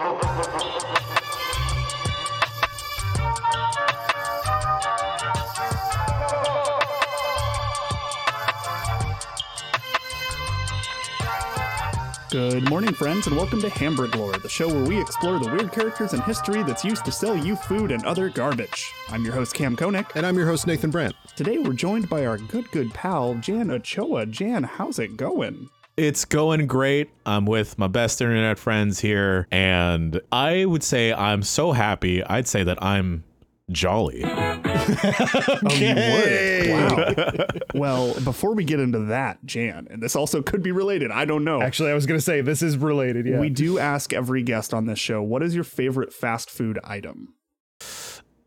Good morning, friends, and welcome to Hamburg Lore, the show where we explore the weird characters and history that's used to sell you food and other garbage. I'm your host, Cam Koenig. And I'm your host, Nathan Brandt. Today we're joined by our good, good pal, Jan Ochoa. Jan, how's it going? It's going great. I'm with my best internet friends here, and I would say I'm so happy. I'd say that I'm jolly. Oh, okay. Wow. well, before we get into that, Jan, and this also could be related, I don't know. Actually, I was going to say this is related. Yeah. We do ask every guest on this show, what is your favorite fast food item?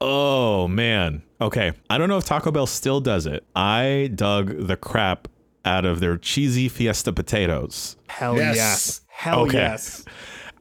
Oh, man. Okay. I don't know if Taco Bell still does it. I dug the crap out of their cheesy fiesta potatoes. Hell Yes. yes. Hell Okay. yes.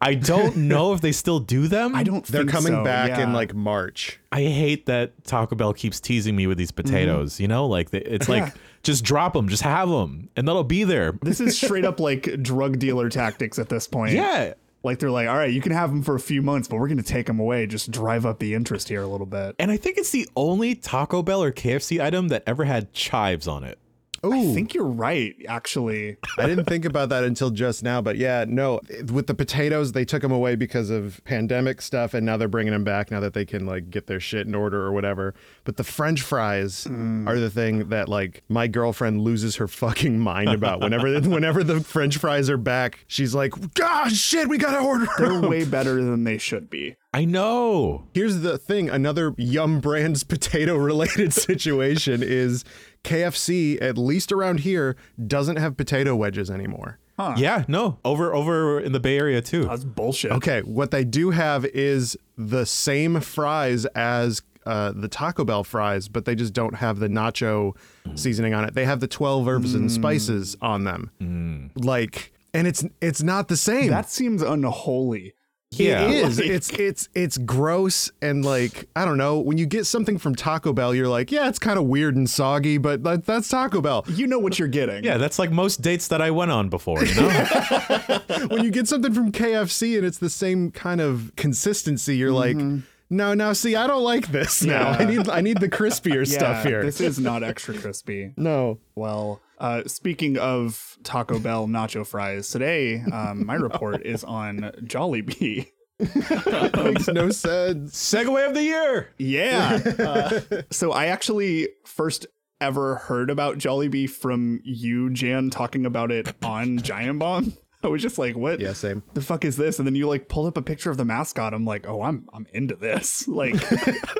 I don't know if they still do them. I don't They're coming so, back in like March. I hate that Taco Bell keeps teasing me with these mm-hmm. potatoes. You know, like they, it's Yeah. like just drop them, just have them, and that'll be there. This is straight up like drug dealer tactics at this point. Yeah. Like they're like, all right, you can have them for a few months, but we're going to take them away. Just drive up the interest here a little bit. And I think it's the only Taco Bell or KFC item that ever had chives on it. Oh, I think you're right, actually. I didn't think about that until just now, but yeah, no. With the potatoes, they took them away because of pandemic stuff, and now they're bringing them back now that they can like get their shit in order or whatever. But the French fries mm. are the thing that like my girlfriend loses her fucking mind about. Whenever whenever the French fries are back, she's like, "God, shit, we gotta order." They're way better than they should be. I know. Here's the thing another Yum Brands potato related situation is KFC, at least around here, doesn't have potato wedges anymore. Yeah, no. Over over in the Bay Area too. That's bullshit. Okay, what they do have is the same fries as uh, the Taco Bell fries, but they just don't have the nacho mm. seasoning on it. They have the 12 herbs and mm. spices on them. Mm. Like, and it's it's not the same. That seems unholy. Yeah. It is. like- it's it's it's gross and like I don't know. When you get something from Taco Bell, you're like, yeah, it's kind of weird and soggy, but that, that's Taco Bell. You know what you're getting. Yeah, that's like most dates that I went on before, you know? when you get something from KFC and it's the same kind of consistency, you're like, mm-hmm. no, no. See, I don't like this now. I need I need the crispier Yeah, stuff here. This is not extra crispy. no. Well, uh, speaking of Taco Bell nacho fries, today um, my report is on Jollibee. Makes no sense. Segue of the year. Yeah. Uh, so I actually first ever heard about Jollibee from you, Jan, talking about it on Giant Bomb. I was just like, what Yeah, same. the fuck is this? And then you like pulled up a picture of the mascot. I'm like, oh, I'm I'm into this. Like,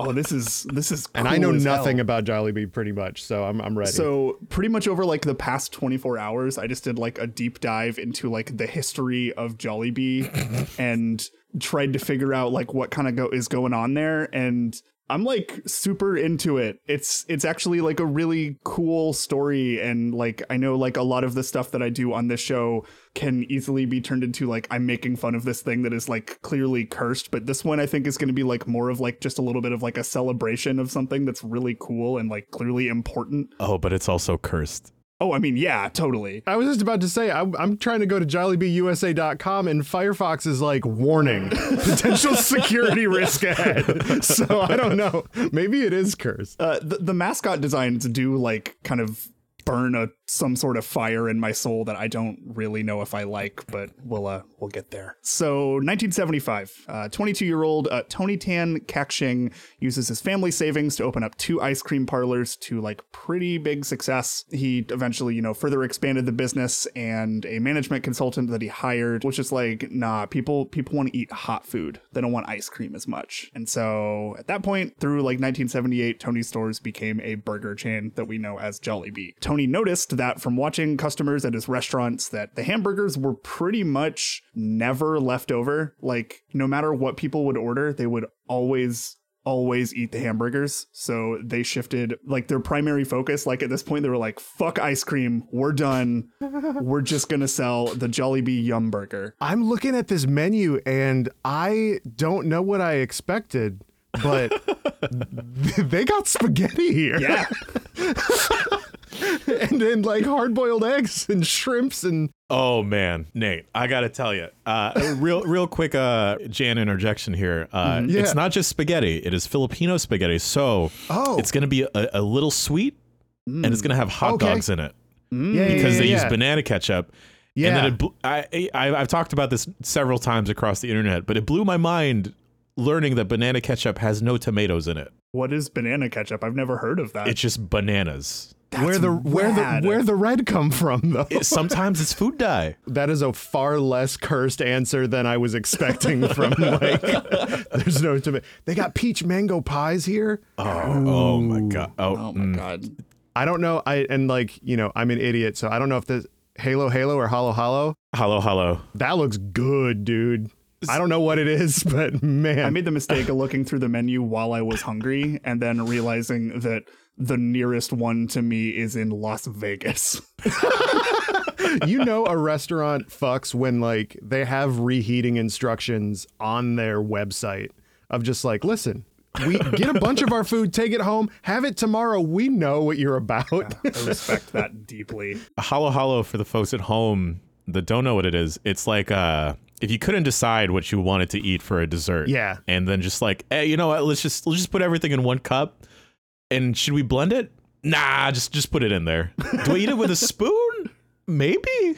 oh, this is this is And I know nothing hell. about Jollibee pretty much, so I'm I'm ready. So pretty much over like the past 24 hours, I just did like a deep dive into like the history of Jollibee and tried to figure out like what kind of go is going on there and I'm like super into it. It's it's actually like a really cool story and like I know like a lot of the stuff that I do on this show can easily be turned into like I'm making fun of this thing that is like clearly cursed, but this one I think is going to be like more of like just a little bit of like a celebration of something that's really cool and like clearly important. Oh, but it's also cursed. Oh, I mean, yeah, totally. I was just about to say, I'm, I'm trying to go to jollibeeusa.com and Firefox is like, warning, potential security risk ahead. So I don't know. Maybe it is cursed. Uh, the, the mascot designs do like kind of burn a some sort of fire in my soul that I don't really know if I like, but we'll uh, we'll get there. So 1975, 22 year old uh, Tony Tan Caktiong uses his family savings to open up two ice cream parlors to like pretty big success. He eventually, you know, further expanded the business, and a management consultant that he hired which is like, nah, people people want to eat hot food. They don't want ice cream as much. And so at that point, through like 1978, Tony's stores became a burger chain that we know as Jollibee. Tony noticed that from watching customers at his restaurants that the hamburgers were pretty much never left over. Like no matter what people would order, they would always always eat the hamburgers. So they shifted like their primary focus. Like at this point, they were like, fuck ice cream. We're done. we're just going to sell the Jollibee Yum Burger. I'm looking at this menu and I don't know what I expected, but they got spaghetti here. Yeah. and then like hard boiled eggs and shrimps and Oh man, Nate, I gotta tell you, uh, real, real quick, uh, Jan interjection here. Uh, Mm-hmm. Yeah. It's not just spaghetti; it is Filipino spaghetti. So Oh. it's gonna be a, a little sweet, and it's gonna have hot Okay. dogs in it yeah, because yeah, they yeah. use banana ketchup. Yeah. And then it bl- I, I, I've talked about this several times across the internet, but it blew my mind learning that banana ketchup has no tomatoes in it. What is banana ketchup? I've never heard of that. It's just bananas. Where the where rad. the where the red come from though? It- sometimes it's food dye. that is a far less cursed answer than I was expecting from like. There's no tomato. They got peach mango pies here. Oh, oh my god. Oh, oh my mm. god. I don't know. I and like you know I'm an idiot, so I don't know if this Halo Halo or Hollow Hollow. hello, hello. That looks good, dude. I don't know what it is, but man, I made the mistake of looking through the menu while I was hungry and then realizing that the nearest one to me is in Las Vegas. you know a restaurant fucks when like they have reheating instructions on their website of just like listen we get a bunch of our food take it home have it tomorrow we know what you're about I respect that deeply. Hollow Hollow for the folks at home that don't know what it is. It's like uh if you couldn't decide what you wanted to eat for a dessert. Yeah. And then just like, hey, you know what? Let's just let's just put everything in one cup. And should we blend it? Nah, just just put it in there. Do I eat it with a spoon? Maybe.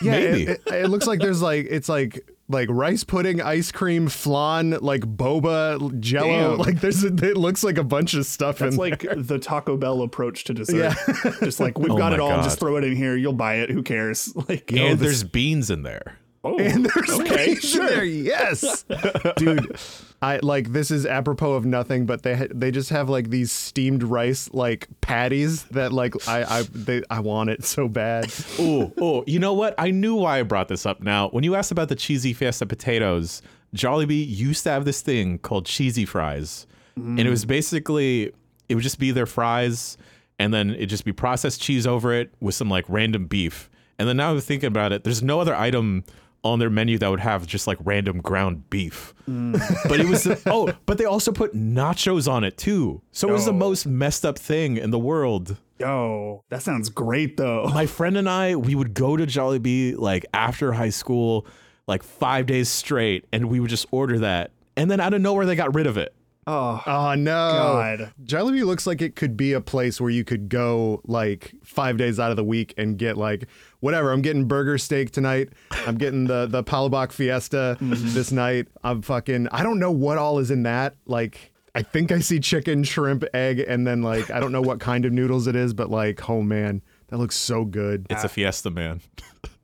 yeah Maybe. it, it- it looks like there's like it's like like rice pudding ice cream flan like boba jello Damn. like there's a, it looks like a bunch of stuff That's in like the Taco Bell approach to dessert. Yeah. just like we've Oh got it all, God. just throw it in here. You'll buy it. Who cares? Like, and this- there's beans in there. oh, and there's okay, peas in there. Yes, dude. I like this is apropos of nothing, but they ha- they just have like these steamed rice like patties that like I I they I want it so bad. Oh, oh, you know what? I knew why I brought this up now. When you asked about the cheesy fiesta potatoes, Jollibee used to have this thing called cheesy fries. And it was mm. basically it would just be their fries and then it'd just be processed cheese over it with some like random beef. And then now I'm thinking about it, there's no other item on their menu that would have just like random ground beef. Mm. But it was the, oh, but they also put nachos on it too. So it was the most messed up thing in the world Yo, that sounds great though. my friend and I, we would go to Jollibee like after high school, like five days straight, and we would just order that. And then out of nowhere, they got rid of it. Oh, Oh no, God. Jollibee looks like it could be a place where you could go like five days out of the week and get like whatever. I'm getting burger steak tonight. I'm getting the the Palabok Fiesta mm-hmm. this night. I'm fucking. I don't know what all is in that. Like. I think I see chicken, shrimp, egg, and then like I don't know what kind of noodles it is, but like oh man, that looks so good. It's a fiesta, man.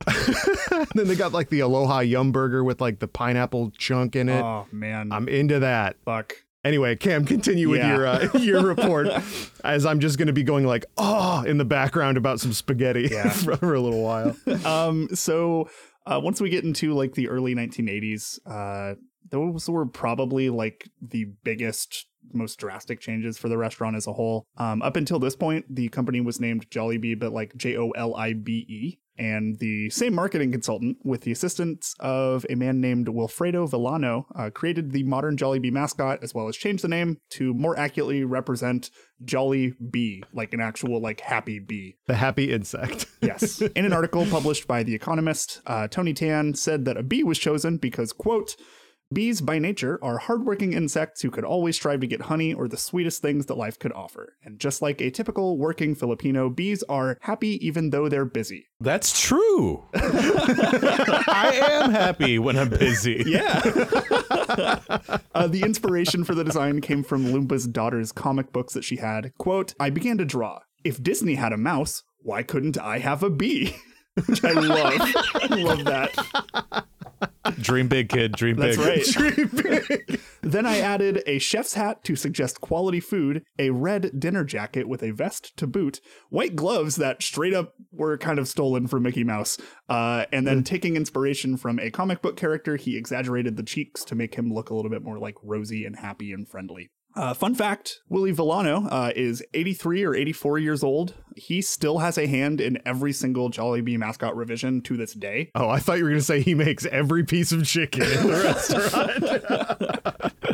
Then they got like the Aloha Yum Burger with like the pineapple chunk in it. oh man. I'm into that. Fuck. Anyway, Cam, continue with Yeah. your uh, your report, as I'm just going to be going like oh in the background about some spaghetti Yeah. for, a little while. um so uh, once we get into like the early 1980s uh those were probably like the biggest most drastic changes for the restaurant as a whole um up until this point the company was named jollibee but like j-o-l-i-b-e and the same marketing consultant with the assistance of a man named wilfredo villano uh, created the modern jollibee mascot as well as changed the name to more accurately represent jolly bee like an actual like happy bee The happy insect. Yes. In an article published by The Economist, uh, Tony Tan said that a bee was chosen because, quote, Bees by nature are hardworking insects who could always strive to get honey or the sweetest things that life could offer. And just like a typical working Filipino, bees are happy even though they're busy. That's true. I am happy when I'm busy. Yeah. uh, the inspiration for the design came from Loomba's daughter's comic books that she had. Quote, I began to draw. If Disney had a mouse, why couldn't I have a bee? Which I love. I love that. Dream big, kid. Dream big. That's big. then I added a chef's hat to suggest quality food, a red dinner jacket with a vest to boot, white gloves that straight up were kind of stolen from Mickey Mouse, uh, and then taking inspiration from a comic book character, he exaggerated the cheeks to make him look a little bit more like rosy and happy and friendly. Uh, fun fact Willie Villano uh, is 83 or 84 years old. He still has a hand in every single Jollibee mascot revision to this day. Oh, I thought you were going to say he makes every piece of chicken in the restaurant.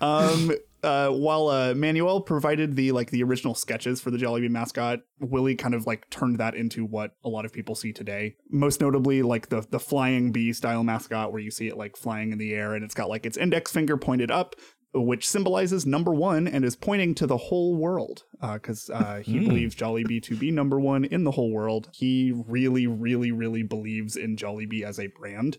Um, uh, while uh, Manuel provided the like the original sketches for the Jollibee mascot, Willie kind of like turned that into what a lot of people see today. Most notably, like the the flying bee style mascot, where you see it like flying in the air, and it's got like its index finger pointed up, which symbolizes number one and is pointing to the whole world because uh, he believes Jollibee to be number one in the whole world. He really, really, really believes in Jollibee as a brand.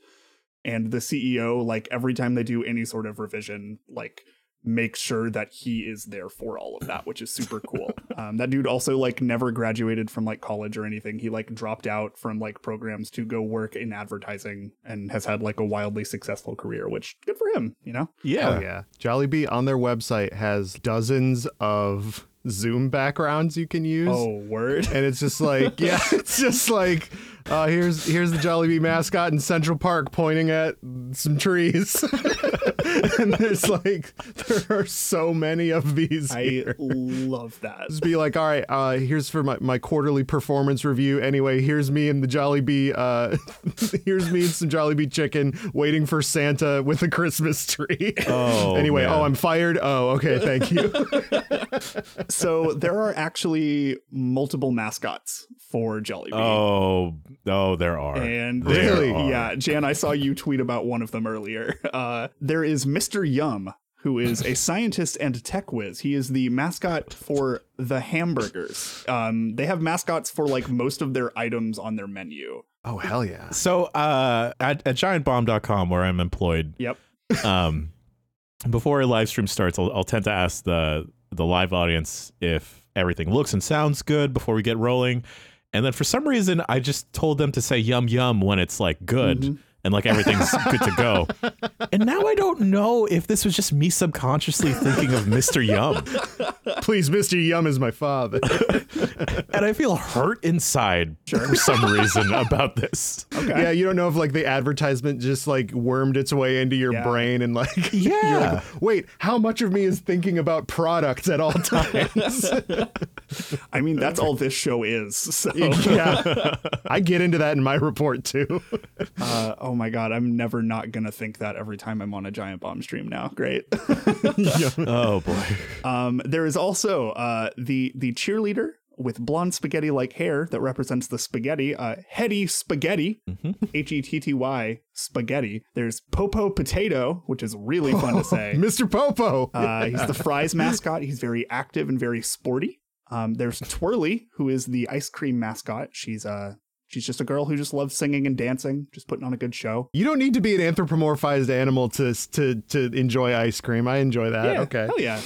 And the CEO, like every time they do any sort of revision, like makes sure that he is there for all of that, which is super cool. Um, that dude also like never graduated from like college or anything. He like dropped out from like programs to go work in advertising and has had like a wildly successful career, which good for him, you know? Yeah. Oh yeah. Jollibee on their website has dozens of Zoom backgrounds you can use. Oh, word. And it's just like, yeah, it's just like, uh, here's here's the Jollibee mascot in Central Park pointing at some trees. and there's like there are so many of these. I here. love that. Just be like, all right, uh, here's for my, my quarterly performance review. Anyway, here's me and the Jollibee, uh, here's me and some Jolly Bee chicken waiting for Santa with a Christmas tree. Oh, anyway, man. oh, I'm fired. Oh, okay, thank you. So there are actually multiple mascots for Jollibee. Oh, oh, there are. And There Really? are. yeah, Jan, I saw you tweet about one of them earlier. Uh, there is Mr. Yum, who is a scientist and tech whiz. He is the mascot for the hamburgers. Um, they have mascots for like most of their items on their menu. oh, hell yeah. So uh, at, at giantbomb.com, where I'm employed, Yep. um, before a live stream starts, I'll, I'll tend to ask the the live audience if everything looks and sounds good before we get rolling. And then for some reason, I just told them to say yum yum when it's like good and like everything's good to go. And now I don't know if this was just me subconsciously thinking of Mr. Yum. Please, Mr. Yum is my father. And I feel hurt inside for some reason about this. Yeah, you don't know if like the advertisement just like wormed its way into your Yeah. brain and like Yeah. you're like, wait, how much of me is thinking about products at all times? I mean, that's all this show is. So, yeah. I get into that in my report too. uh, oh my god, I'm never not gonna think that every time I'm on a giant bomb stream now. Great. Oh boy. Um, there is also uh, the the cheerleader with blonde spaghetti like hair that represents the spaghetti, uh, Hetty Spaghetti, H E T T Y Spaghetti. There's Popo Potato, which is really fun to say. Mr. Popo. Uh, he's the fries mascot. He's very active and very sporty. Um, there's Twirly, who is the ice cream mascot. She's uh she's just a girl who just loves singing and dancing, just putting on a good show. you don't need to be an anthropomorphized animal to to to enjoy ice cream. I enjoy that. Yeah, okay. Hell yeah.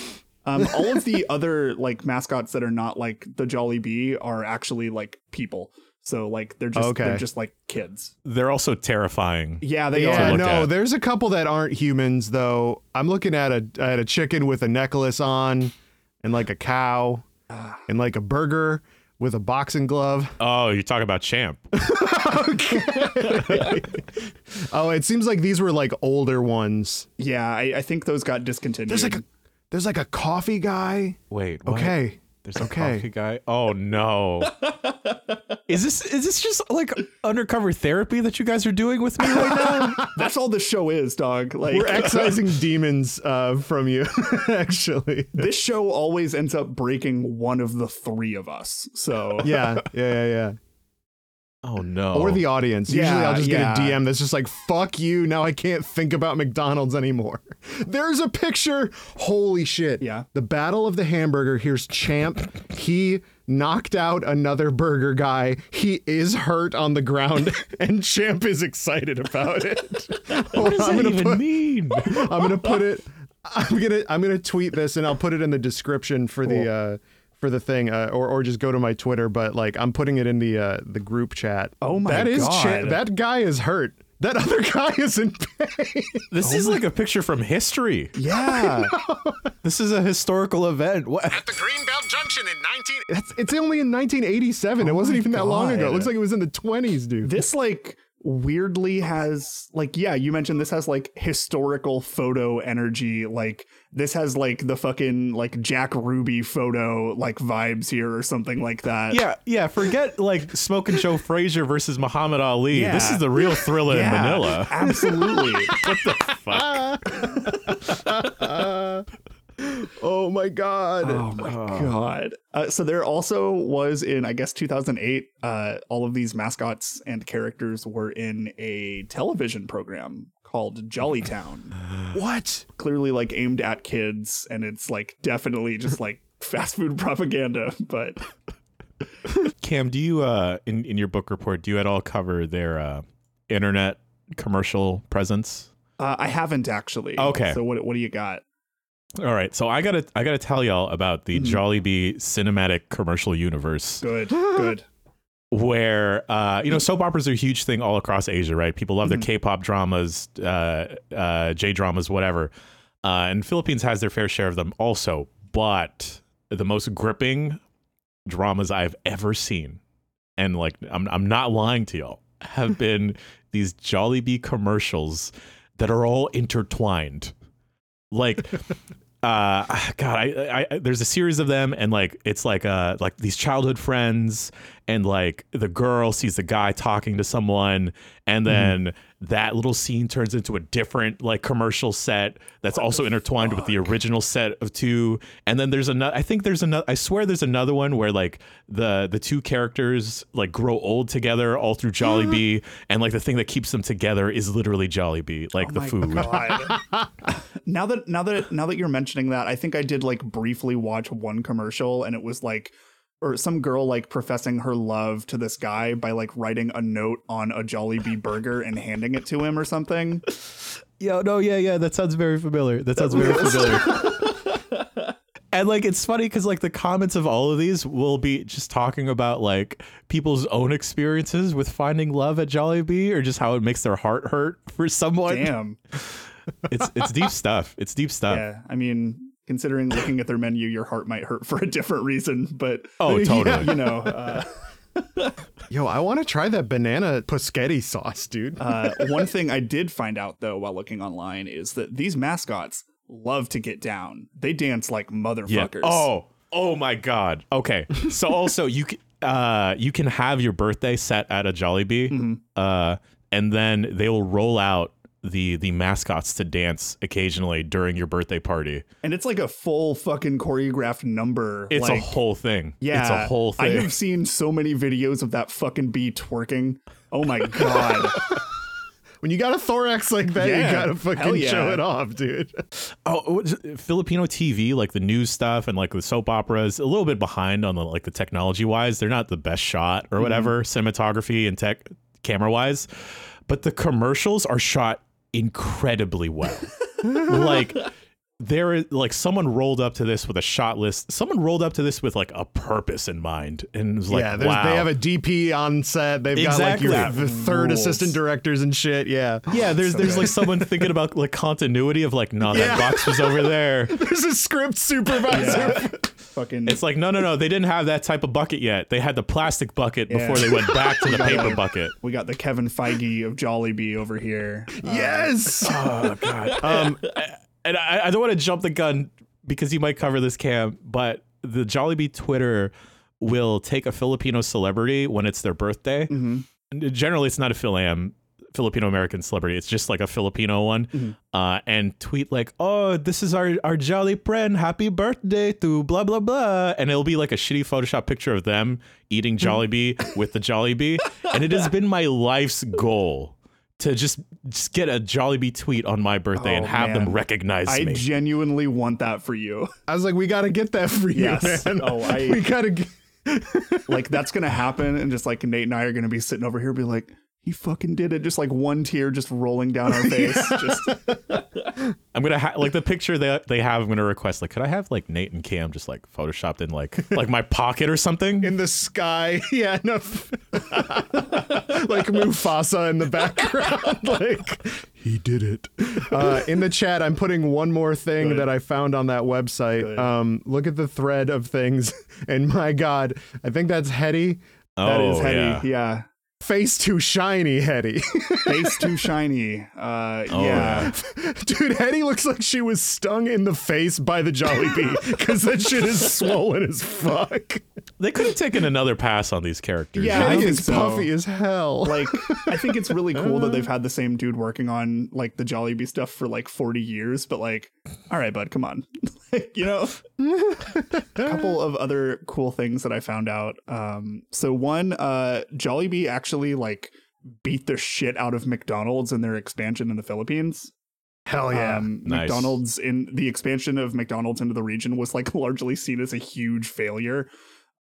Um, all of the other like mascots that are not like the Jolly Bee are actually like people. So like they're just Okay. they're just like kids. They're also terrifying. Yeah, they Yeah, are. look no, at. there's a couple that aren't humans though. I'm looking at a at a chicken with a necklace on and like a cow Ah. and like a burger with a boxing glove. Oh, you're talking about Champ. Oh, it seems like these were like older ones. Yeah, I, I think those got discontinued. There's like a there's like a coffee guy. Wait. what? Okay. There's a Okay. coffee guy. Oh no. is this is this just like undercover therapy that you guys are doing with me right now? That's all the show is, dog. Like We're excising demons uh, from you, actually. this show always ends up breaking one of the three of us. So Yeah, yeah, yeah, yeah. Oh no. Or the audience. Usually I'll just yeah. get a DM that's just like, fuck you. Now I can't think about McDonald's anymore. There's a picture. Holy shit. Yeah. The Battle of the Hamburger. Here's Champ. He knocked out another burger guy. He is hurt on the ground, and Champ is excited about it. what does I'm that even put- mean? I'm gonna put it. I'm gonna I'm gonna tweet this and I'll put it in the description for the uh for the thing uh, or or just go to my Twitter. But like I'm putting it in the uh the group chat. Oh my That is God. that guy is hurt. That other guy is in pain. This is like a picture from history. yeah. This is a historical event. What? At the Greenbelt Junction in 19. It's it's only in 1987. it wasn't my even that long ago. It looks like it was in the 20s, dude. this like weirdly has like yeah you mentioned this has like historical photo energy like this has like the fucking like jack ruby photo like vibes here or something like that Yeah, yeah. Forget like Smokin' Joe Frazier versus Muhammad Ali. Yeah. This is the real Thrilla Yeah, in Manila. absolutely What the fuck? Oh my god. Oh my god! Uh, so there also was in I guess 2008. Uh, all of these mascots and characters were in a television program called Jollytown. What? Clearly, like aimed at kids, and it's like definitely just like fast food propaganda. But Cam, do you uh in, in your book report do you at all cover their uh internet commercial presence? uh, I haven't actually. Okay. So what what do you got? All right, so I gotta I gotta tell y'all about the Jollibee cinematic commercial universe, Good. Good. Where uh, you know soap operas are a huge thing all across Asia, right? People love their K-pop dramas, uh, uh, J dramas, whatever, uh, and Philippines has their fair share of them also. But the most gripping dramas I've ever seen, and like I'm I'm not lying to y'all, have been these Jollibee commercials that are all intertwined, like. uh god I, I there's a series of them and like it's like uh like these childhood friends and like the girl sees the guy talking to someone and then that little scene turns into a different like commercial set that's also intertwined with the original set of two. And then there's another i think there's another i swear there's another one where like the the two characters like grow old together all through Jollibee and like the thing that keeps them together is literally Jollibee like oh the My food. God. now that now that now that you're mentioning that, I think I did like briefly watch one commercial, and it was like, or some girl like professing her love to this guy by like writing a note on a Jollibee burger and handing it to him or something. Yo, no, yeah, yeah, that sounds very familiar. That sounds very familiar. and like it's funny because like the comments of all of these will be just talking about like people's own experiences with finding love at Jollibee or just how it makes their heart hurt for someone. Damn. It's it's deep stuff. It's deep stuff. Yeah. I mean, considering looking at their menu, your heart might hurt for a different reason, but Oh, totally. you know. Uh, Yo, I want to try that banana Poschetti sauce, dude. Uh, one thing I did find out though while looking online is that these mascots love to get down. They dance like motherfuckers. Yeah. Oh, oh my god. Okay. So also you can uh you can have your birthday set at a Jollibee, uh, and then they will roll out the the mascots to dance occasionally during your birthday party. and it's like a full fucking choreographed number. It's like, a whole thing. yeah, it's a whole thing. I have seen so many videos of that fucking bee twerking. Oh my god. when you got a thorax like that, Yeah, you gotta fucking yeah. show it off, dude. Oh, what is it? Filipino TV, like the news stuff and like the soap operas, a little bit behind on the like the technology wise. They're not the best shot or mm-hmm. whatever, cinematography and tech camera wise, but the commercials are shot incredibly well. like there is like someone rolled up to this with a shot list. Someone rolled up to this with like a purpose in mind and was like, yeah, wow. they have a DP on set. They've got like your third Rules. assistant directors and shit. Yeah. yeah, there's there's like someone thinking about like continuity of like, no, Yeah. that box was over there. There's a script supervisor. Yeah. fucking It's like no, no, no. They didn't have that type of bucket yet. They had the plastic bucket before they went back to the paper bucket. we got the Kevin Feige of Jollibee over here. yes. Oh god. Um, and I, I don't want to jump the gun because you might cover this cam, but the Jollibee Twitter will take a Filipino celebrity when it's their birthday. Mm-hmm. And Generally, it's not a Fil-Am. Filipino American celebrity. It's just like a Filipino one, mm-hmm. uh, and tweet like, "Oh, this is our our jolly friend. Happy birthday to blah blah blah," and it'll be like a shitty Photoshop picture of them eating Jollibee mm. with the Jollibee, and it has been my life's goal to just just get a Jollibee tweet on my birthday and Oh, have them recognize I me. I genuinely want that for you. I was like, we gotta get that for you, Yes. man. Oh, I- we gotta. Get- like that's gonna happen and just like nate and i are gonna be sitting over here be like he fucking did it just like one tear just rolling down our face just I'm gonna ha- like the picture that they have. I'm gonna request like, could I have like Nate and Cam just like photoshopped in like like my pocket or something? in the sky. Yeah, no. like Mufasa in the background. like he did it. Uh, in the chat, I'm putting one more thing that I found on that website. Um, look at the thread of things, and my God, I think that's Hetty. that is Oh, heady yeah. yeah. Face too shiny, Hetty. Face too shiny. Uh, Oh, yeah. Dude, Hetty looks like she was stung in the face by the Jollibee because that shit is swollen as fuck. They could have taken another pass on these characters. Yeah, I know? Hetty think is so. puffy as hell. like I think it's really cool that they've had the same dude working on like the Jollibee stuff for like 40 years, but like, all right, bud, come on. like, you know, a couple of other cool things that I found out. Um, so one, uh, Jollibee actually like beat the shit out of McDonald's in their expansion in the Philippines. hell yeah. Um, Nice. McDonald's in the expansion of McDonald's into the region was like largely seen as a huge failure.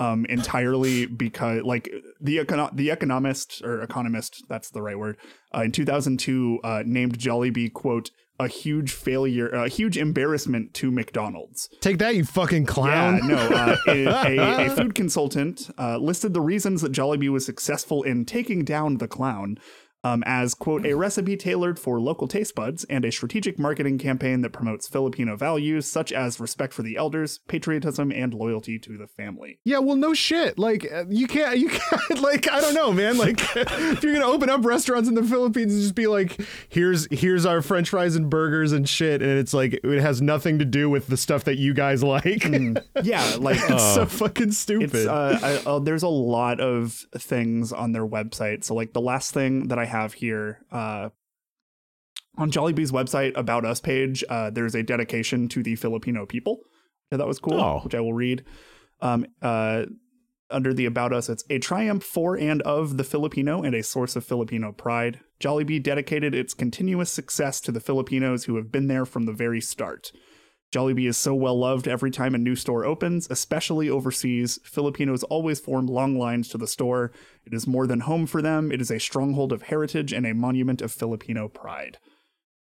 Um, entirely because like the econo- the economist or economist that's the right word uh, in 2002 uh, named Jollibee quote a huge failure a huge embarrassment to McDonald's Take that, you fucking clown. yeah, no. Uh, a, a, a food consultant uh, listed the reasons that Jollibee was successful in taking down the clown um, as, quote, a recipe tailored for local taste buds and a strategic marketing campaign that promotes Filipino values such as respect for the elders, patriotism, and loyalty to the family. Yeah, well, no shit. Like uh, you can't, you can't. Like I don't know, man. Like if you're gonna open up restaurants in the Philippines and just be like, here's here's our French fries and burgers and shit, and it's like it has nothing to do with the stuff that you guys like. Yeah, like it's so fucking stupid. It's uh, I, uh, there's a lot of things on their website. So like the last thing that I have here uh, on Jollibee's website about us page, uh, there's a dedication to the Filipino people. Yeah, that was cool, Oh. which I will read. Um, uh, under the about us, it's a triumph for and of the Filipino and a source of Filipino pride. Jollibee dedicated its continuous success to the Filipinos who have been there from the very start. Jollibee is so well loved every time a new store opens, especially overseas. Filipinos always form long lines to the store. It is more than home for them, it is a stronghold of heritage and a monument of Filipino pride.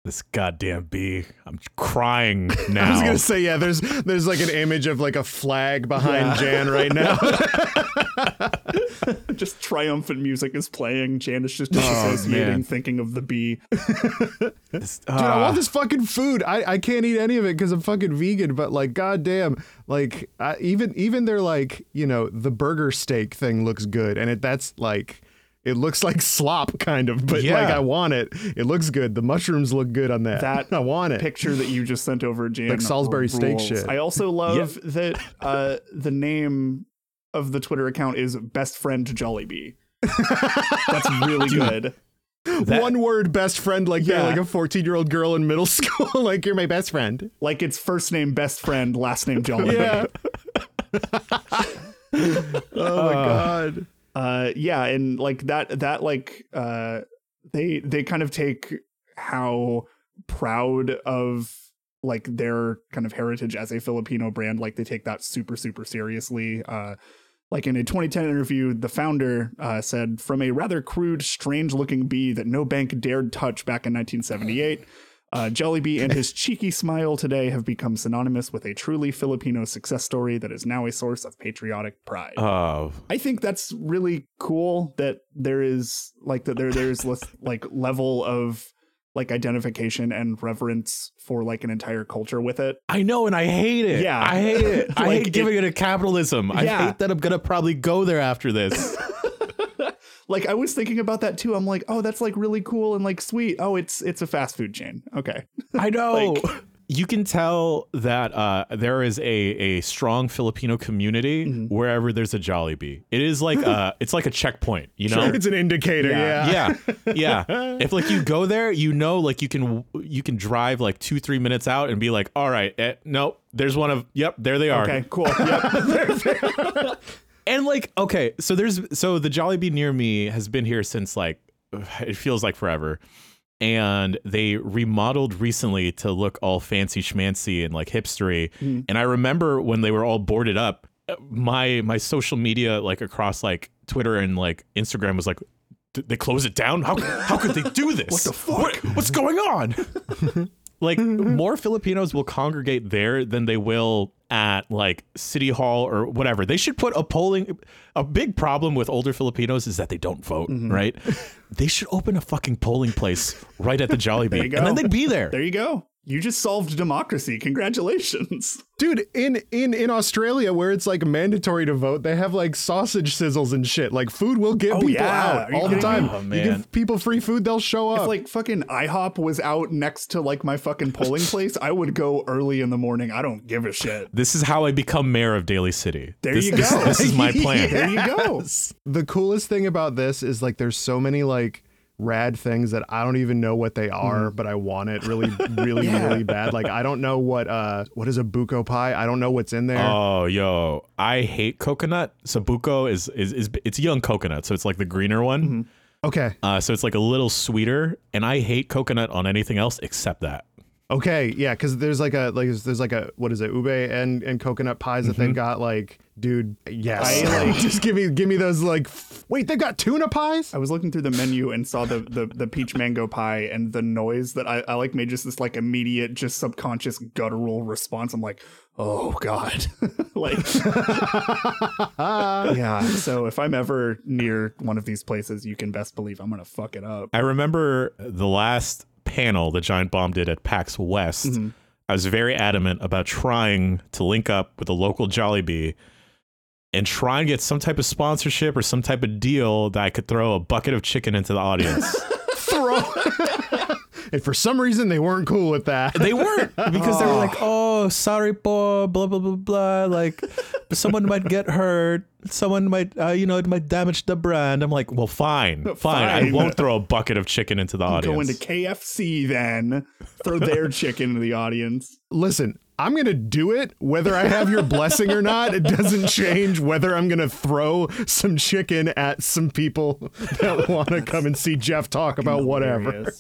This goddamn bee. I'm crying now. I was gonna say, yeah. There's there's like an image of like a flag behind Jan right now. Just triumphant music is playing. Jan is just man. disassociating, thinking of the bee. This- Dude, I ah. want this fucking food. I, I can't eat any of it because I'm fucking vegan. But like, goddamn, like I, even even their like you know the burger steak thing looks good, and it that's like it looks like slop kind of. But like I want it. It looks good. The mushrooms look good on that. That I want it. Picture that you just sent over, Jan. Like Salisbury steak shit. I also love that uh, the name of the Twitter account is Best Friend Jollibee. That's really good. That- One word best friend like Yeah. like a 14 year old girl in middle school. like you're my best friend. Like it's first name best friend, last name Jollibee. Yeah. oh my god. Uh yeah and like that that like uh they they kind of take how proud of like their kind of heritage as a filipino brand like they take that super super seriously. Uh like in a 2010 interview the founder uh, said from a rather crude strange looking bee that no bank dared touch back in 1978 uh, Jollibee and his cheeky smile today have become synonymous with a truly Filipino success story that is now a source of patriotic pride. Oh, I think that's really cool that there is like that there there's like level of like identification and reverence for like an entire culture with it. I know, and I hate it. Yeah. I hate it. I hate giving it, to capitalism. I hate that I'm gonna probably go there after this. Like I was thinking about that too. I'm like, oh, that's like really cool and like sweet. Oh, it's it's a fast food chain. Okay. I know. Like- you can tell that uh, there is a, a strong Filipino community Mm-hmm. wherever there's a Jollibee. It is like uh it's like a checkpoint, you know? It's an indicator. Yeah. Yeah. yeah yeah if like you go there you know like you can you can drive like two three minutes out and be like all right eh, nope there's one of yep there they are Okay. Cool. Yep. And like okay so there's so the Jollibee near me has been here since like it feels like forever. And they remodeled recently to look all fancy schmancy and like hipstery. Mm. And i remember when they were all boarded up my my social media like across like twitter and like instagram was like they close it down? How, how could they do this? What the fuck? what's going on? Like more Filipinos will congregate there than they will at like city hall or whatever. They should put a polling. A big problem with older Filipinos is that they don't vote. Mm-hmm. Right? They should open a fucking polling place right at the Jollibee, and then they'd be there. there you go. You just solved democracy. Congratulations. Dude, in in in Australia where it's like mandatory to vote, they have like sausage sizzles and shit. Like food will get Oh, people yeah. out Are you all the time. me? Oh, You give people free food, they'll show up. If like fucking IHOP was out next to like my fucking polling place, I would go early in the morning. I don't give a shit. This is how I become mayor of Daly City. There This- you go. This, is my plan. There you go. the coolest thing about this is like there's so many like rad things that I don't even know what they are, but I want it really, really, Yeah. really bad. Like I don't know what uh what is a buko pie. I don't know what's in there. Oh, yo, I hate coconut. So buko is, is is it's young coconut, so it's like the greener one. okay, Uh, so it's like a little sweeter, and I hate coconut on anything else except that. Okay, yeah, because there's like a like there's like a what is it ube and and coconut pies that they've mm-hmm. got like dude yes I, like- just give me give me those like f- wait they've got tuna pies I was looking through the menu and saw the the, the peach mango pie and the noise that I, I like made just this like immediate, just subconscious guttural response. I'm like, oh god, like yeah. So if I'm ever near one of these places, you can best believe I'm gonna fuck it up. I remember the last panel that Giant Bomb did at PAX West. Mm-hmm. I was very adamant about trying to link up with a local Jollibee and try and get some type of sponsorship or some type of deal that I could throw a bucket of chicken into the audience. throw and for some reason they weren't cool with that they weren't because they were like, "Oh, sorry, po, blah blah blah blah." Like, someone might get hurt. Someone might, uh, you know, it might damage the brand. I'm like, well, fine, fine. I won't throw a bucket of chicken into the audience. Go into KFC then, throw their chicken into the audience. listen i'm gonna do it whether i have your blessing or not it doesn't change whether i'm gonna throw some chicken at some people that want to come and see jeff talk about whatever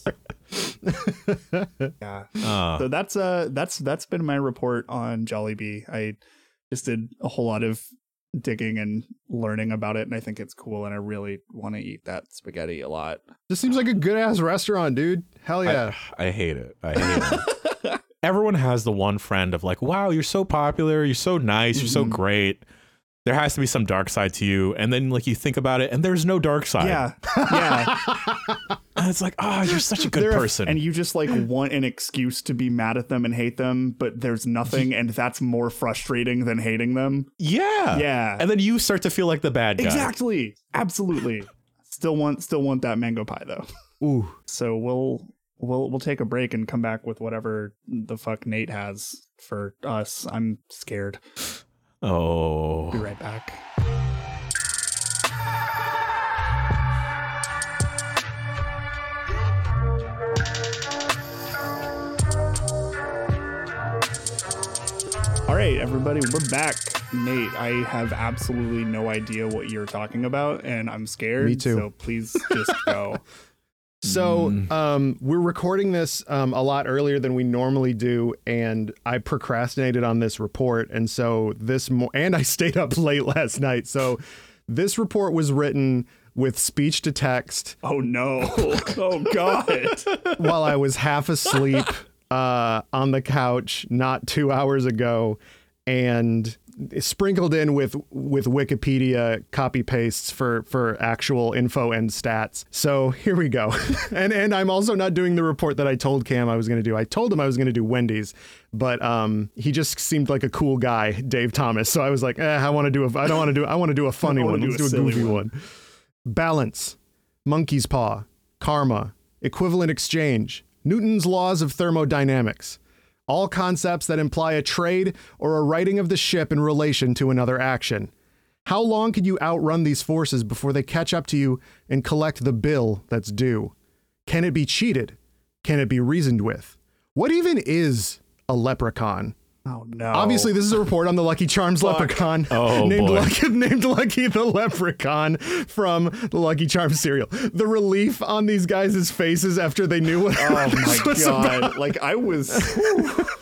yeah. Uh, So that's uh that's that's been my report on Jollibee. I just did a whole lot of digging and learning about it, and I think it's cool, and I really want to eat that spaghetti a lot. this seems like a good ass restaurant dude hell yeah I, I hate it. I hate it. Everyone has the one friend of like, wow, you're so popular, you're so nice, you're so Mhm. great. There has to be some dark side to you, and then like you think about it, and there's no dark side. Yeah, yeah. and it's like, oh, you're such a good They're person. and you just like want an excuse to be mad at them and hate them, but there's nothing, and that's more frustrating than hating them. yeah, Yeah, And then you start to feel like the bad guy. exactly, absolutely. Still want, still want that mango pie though. ooh So we'll we'll we'll take a break and come back with whatever the fuck Nate has for us. I'm scared. Oh. Be right back. All right, everybody, we're back. Nate, I have absolutely no idea what you're talking about, and I'm scared. Me too. So please just go. So Mm. um, we're recording this um, a lot earlier than we normally do, and I procrastinated on this report, and so this mo- and I stayed up late last night. So this report was written with speech to text oh no! Oh god! while I was half asleep uh, on the couch not two hours ago, and sprinkled in with with Wikipedia copy pastes for for actual info and stats. So here we go. and and I'm also not doing the report that I told Cam I was going to do. I told him I was going to do Wendy's, but um he just seemed like a cool guy, Dave Thomas. So I was like, eh, I want to do a I don't want to do I want to do a funny one. do Let's a do a goofy one. one. Balance, monkey's paw, karma, equivalent exchange, Newton's laws of thermodynamics. All concepts that imply a trade or a righting of the ship in relation to another action. How long can you outrun these forces before they catch up to you and collect the bill that's due? Can it be cheated? Can it be reasoned with? What even is a leprechaun? Oh no! Obviously, this is a report on the Lucky Charms leprechaun. Oh, named boy. Lucky, named Lucky the leprechaun from the Lucky Charms cereal. The relief on these guys' faces after they knew what Oh this my was About. Like I was.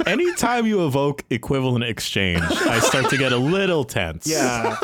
anytime you evoke equivalent exchange, I start to get a little tense. Yeah.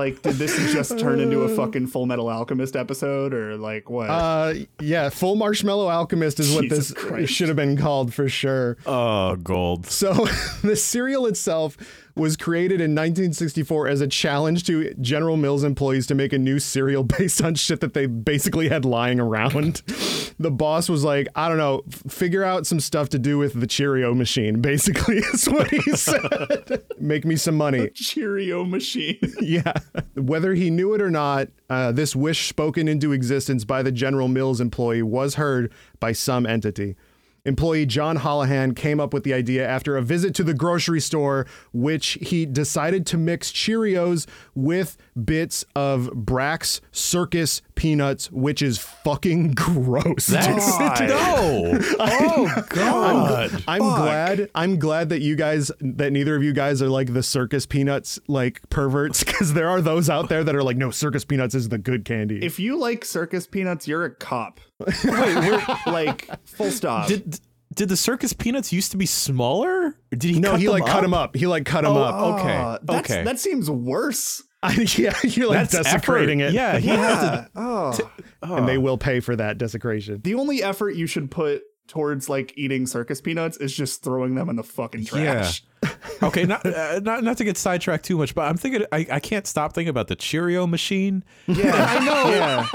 Like, did this just turn into a fucking Full Metal Alchemist episode, or like what? Uh, yeah, Full Marshmallow Alchemist is what Jesus this Christ. should have been called for sure. Oh, gold. So the cereal itself was created in 1964 as a challenge to General Mills employees to make a new cereal based on shit that they basically had lying around. The boss was like, I don't know, f- figure out some stuff to do with the Cheerio machine, basically, is what he said. make me some money. Cheerio machine. Yeah. Whether he knew it or not, uh, this wish spoken into existence by the General Mills employee was heard by some entity. Employee John Holahan came up with the idea after a visit to the grocery store, which he decided to mix Cheerios with bits of Brach's Circus peanuts, which is fucking gross. That's no. oh God. I'm glad. I'm glad that you guys, that neither of you guys are like the circus peanuts like perverts, because there are those out there that are like, no, circus peanuts is the good candy. If you like circus peanuts, you're a cop. Wait, we're like full stop. Did did the circus peanuts used to be smaller? Or did he? no, cut he them like cut up? him up. He like cut him up. Oh, okay. That's, okay. That seems worse. yeah, you're like That's desecrating effort. it. Yeah, he had Yeah. to. Oh. and they oh. will pay for that desecration. The only effort you should put towards like eating circus peanuts is just throwing them in the fucking trash. okay, not, uh, not not to get sidetracked too much, but I'm thinking I, I can't stop thinking about the Cheerio machine. Yeah, I know. Yeah.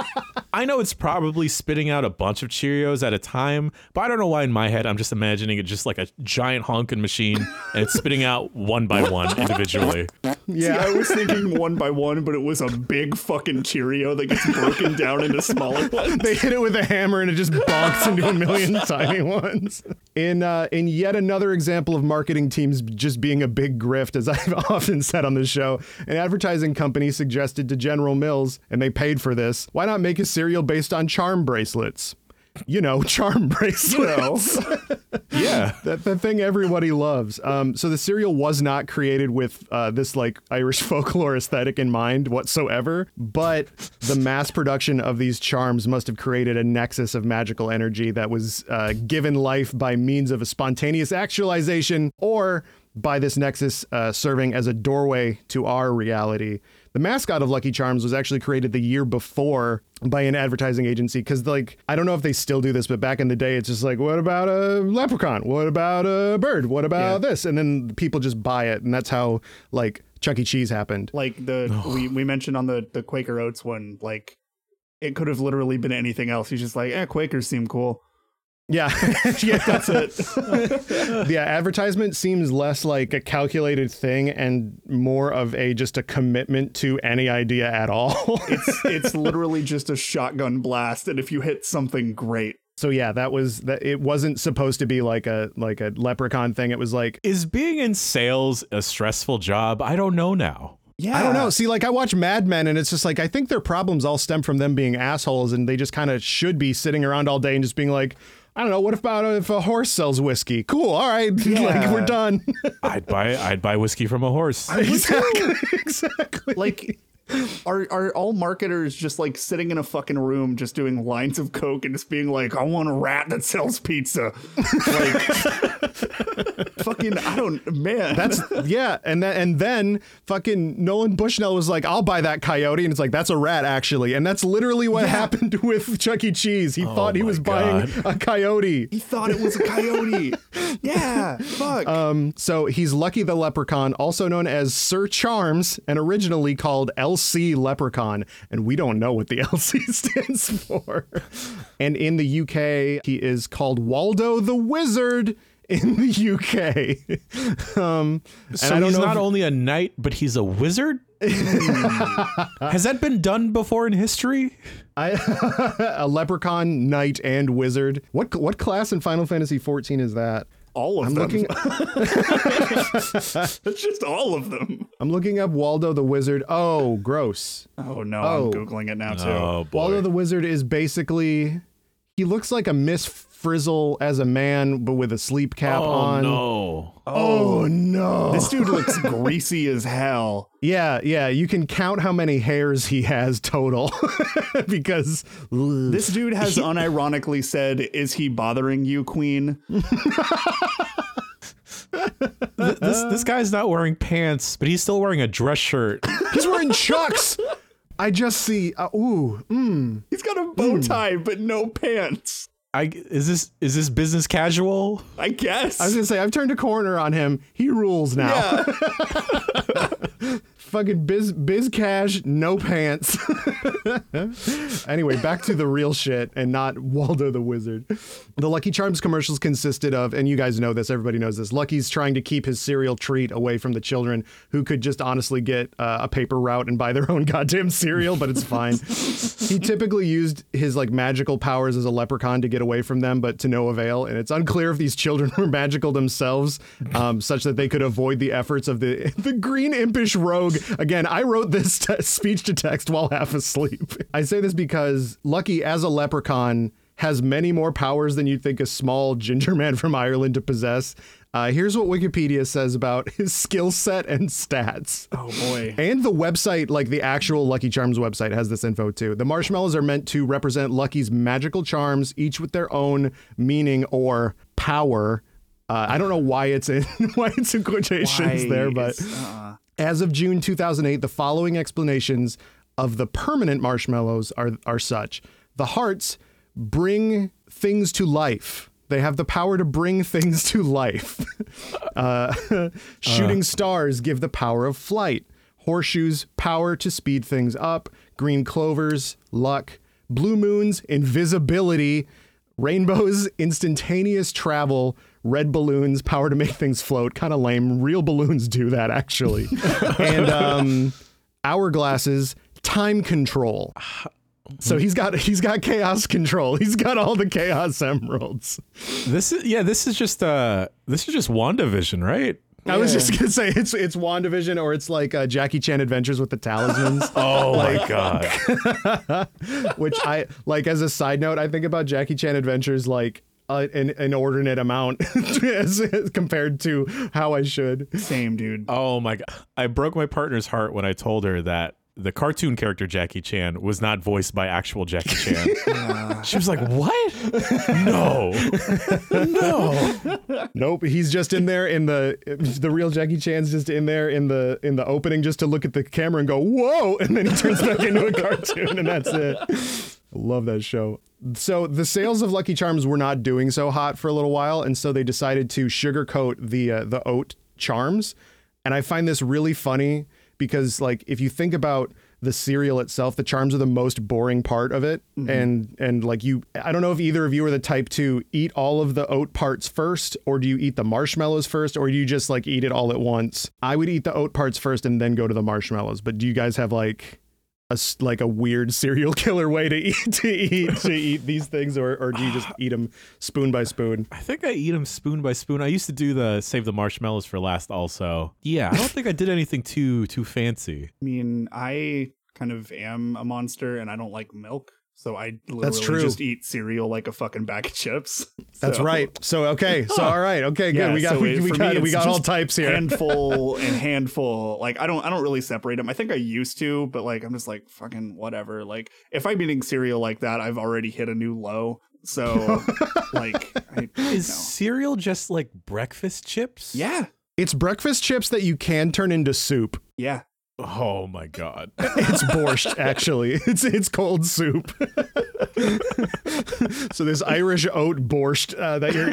I know it's probably spitting out a bunch of Cheerios at a time, but I don't know why in my head I'm just imagining it just like a giant honking machine and it's spitting out one by one individually. Yeah, I was thinking one by one, but it was a big fucking Cheerio that gets broken down into smaller ones. They hit it with a hammer and it just bonks into a million tiny ones. In uh, in yet another example of marketing teams just being a big grift, as I've often said on the show, an advertising company suggested to General Mills, and they paid for this, why not make a cereal based on charm bracelets? You know, charm bracelets. You know, Yeah. that the thing everybody loves. Um, so the cereal was not created with uh, this like Irish folklore aesthetic in mind whatsoever, but the mass production of these charms must have created a nexus of magical energy that was uh, given life by means of a spontaneous actualization or by this nexus uh, serving as a doorway to our reality. The mascot of Lucky Charms was actually created the year before by an advertising agency because, like, I don't know if they still do this, but back in the day, it's just like, what about a leprechaun? What about a bird? What about Yeah. this? And then people just buy it, and that's how like Chuck E. Cheese happened. like the we, we mentioned on the the Quaker Oats one, like it could have literally been anything else. He's just like, eh, Quakers seem cool. Yeah, yeah, That's it. the advertisement seems less like a calculated thing and more of a just a commitment to any idea at all. it's it's literally just a shotgun blast, and if you hit something great, so yeah, that was that. It wasn't supposed to be like a like a leprechaun thing. It was like Is being in sales a stressful job? I don't know now. yeah, I don't know. See, like I watch Mad Men, and it's just like I think their problems all stem from them being assholes, and they just kind of should be sitting around all day and just being like, I don't know. What about if a horse sells whiskey? Cool. All right, like we're done. I'd buy I'd buy whiskey from a horse. exactly. Exactly. Like, are are all marketers just like sitting in a fucking room, just doing lines of coke and just being like, "I want a rat that sells pizza." Like, fucking, I don't, man. That's yeah, and then and then fucking Nolan Bushnell was like, "I'll buy that coyote," and it's like that's a rat actually, and that's literally what happened with Chuck E. Cheese. He thought he my was buying a coyote. he thought it was a coyote. yeah, fuck. Um, so he's Lucky the Leprechaun, also known as Sir Charms, and originally called LC Leprechaun, and we don't know what the LC stands for. And in the UK, he is called Waldo the Wizard in the UK. um, and So I don't he's know not if- only a knight, but he's a wizard. Has that been done before in history? I, a leprechaun, knight, and wizard. What what class in Final Fantasy XIV is that? All of I'm them. looking. That's just all of them. I'm looking up Waldo the Wizard. Oh, gross. Oh no, Oh. I'm googling it now oh, too. Oh boy. Waldo the Wizard is basically he looks like a Miss Frizzle as a man, but with a sleep cap on. oh on. no. Oh no! This dude looks greasy as hell. yeah, yeah. You can count how many hairs he has total because This dude has unironically said, "Is he bothering you, Queen?" This this guy's not wearing pants, but he's still wearing a dress shirt. he's wearing chucks. I just see. Uh, ooh, mm. He's got a bow tie but no pants. I is this is this business casual? I guess. I was gonna say I've turned a corner on him. He rules now. Fucking biz biz cash, no pants. anyway, back to the real shit and not Waldo the Wizard. The Lucky Charms commercials consisted of, and you guys know this, everybody knows this. Lucky's trying to keep his cereal treat away from the children who could just honestly get uh, a paper route and buy their own goddamn cereal, but it's fine. he typically used his like magical powers as a leprechaun to get away from them, but to no avail. And it's unclear if these children were magical themselves, um, such that they could avoid the efforts of the the green impish rogue. Again, I wrote this te- speech to text while half asleep. I say this because Lucky, as a leprechaun, has many more powers than you'd think a small ginger man from Ireland to possess. Uh, here's what Wikipedia says about his skill set and stats. oh boy. And the website, like the actual Lucky Charms website, has this info too. The marshmallows are meant to represent Lucky's magical charms, each with their own meaning or power. Uh, I don't know why it's in why it's in quotations Why there, but uh, as of June 2008, the following explanations of the permanent marshmallows are are such: the hearts bring things to life. They have the power to bring things to life. Uh, shooting stars give the power of flight. Horseshoes, power to speed things up. Green clovers, luck. Blue moons, invisibility. Rainbows, instantaneous travel. Red balloons, power to make things float. Kind of lame. Real balloons do that, actually. and um, hourglasses, time control. So he's got he's got chaos control. He's got all the chaos emeralds. This is yeah. This is just uh. This is just WandaVision, right? I was just gonna say it's it's WandaVision or it's like uh, Jackie Chan Adventures with the Talismans, Oh my god. which I like. As a side note, I think about Jackie Chan Adventures like uh, an inordinate amount as, as compared to how I should. same dude. Oh my god. I broke my partner's heart when I told her that the cartoon character Jackie Chan was not voiced by actual Jackie Chan. She was like, "What? No, no." Nope, he's just in there in the the real Jackie Chan's just in there in the in the opening just to look at the camera and go whoa, and then he turns back into a cartoon, and that's it. Love that show. So the sales of Lucky Charms were not doing so hot for a little while, and so they decided to sugarcoat the uh, the oat charms, and I find this really funny because like if you think about the cereal itself the charms are the most boring part of it. And and like you i don't know if either of you are the type to eat all of the oat parts first or do you eat the marshmallows first or do you just like eat it all at once? I would eat the oat parts first and then go to the marshmallows but do you guys have like a s- like a weird serial killer way to eat to eat to eat these things or or do you just eat them spoon by spoon I think I eat them spoon by spoon. I used to do the save the marshmallows for last. Also, yeah. I don't think I did anything too too fancy. I mean, I kind of am a monster and I don't like milk. So I literally true. just eat cereal like a fucking bag of chips. that's right so okay so all right okay good Yeah, we got so we, we got me, we got all types here handful and handful. Like I don't I don't really separate them. I think I used to, but like I'm just like fucking whatever. Like if I'm eating cereal like that, I've already hit a new low. So like I, Is no. cereal just like breakfast chips? yeah It's breakfast chips that you can turn into soup. yeah Oh my god. It's borscht, actually. It's it's cold soup. so this Irish oat borscht uh, that you're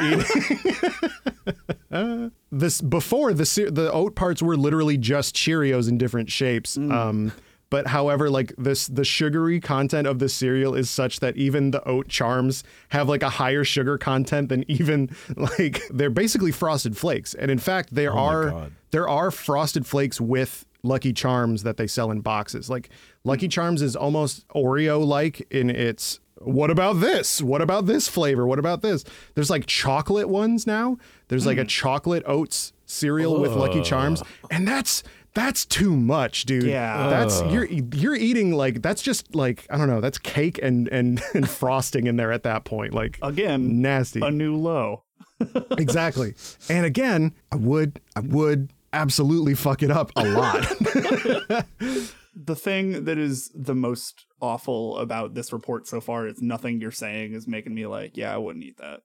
eating. this before the the oat parts were literally just Cheerios in different shapes. Um, but however, like this, the sugary content of the cereal is such that even the oat charms have like a higher sugar content than even like they're basically frosted flakes. And in fact, there my are God. there are frosted flakes with Lucky Charms that they sell in boxes. Like Lucky mm. Charms is almost Oreo like in its what about this? What about this flavor? What about this? There's like chocolate ones now. There's like a mm. chocolate oats cereal with Lucky Charms, and that's that's too much, dude. Yeah. That's you're you're eating like that's just like I don't know, that's cake and and and frosting in there at that point. Like again nasty. a new low. exactly. And again, I would I would absolutely fuck it up a lot. The thing that is the most awful about this report so far is nothing you're saying is making me like, yeah, I wouldn't eat that.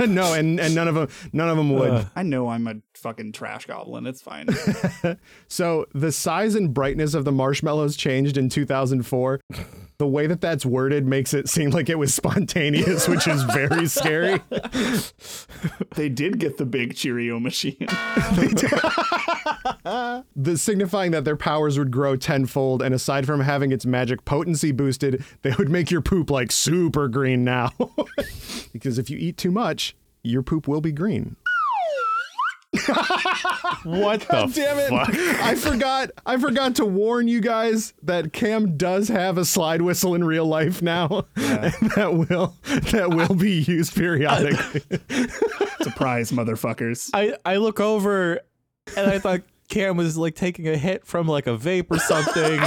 no, and and none of them none of them would. Uh, I know I'm a fucking trash goblin. It's fine. So the size and brightness of the marshmallows changed in 2004. The way that that's worded makes it seem like it was spontaneous, which is very scary. They did get the big Cheerio machine. the signifying that their powers would grow tenfold, and aside from having its magic potency boosted, they would make your poop like super green now. because if you eat too much, your poop will be green. What the Damn it! fuck? I forgot. I forgot to warn you guys that Cam does have a slide whistle in real life now, and that will that will be used periodically. Surprise, motherfuckers. I, I look over and I thought Cam was like taking a hit from like a vape or something.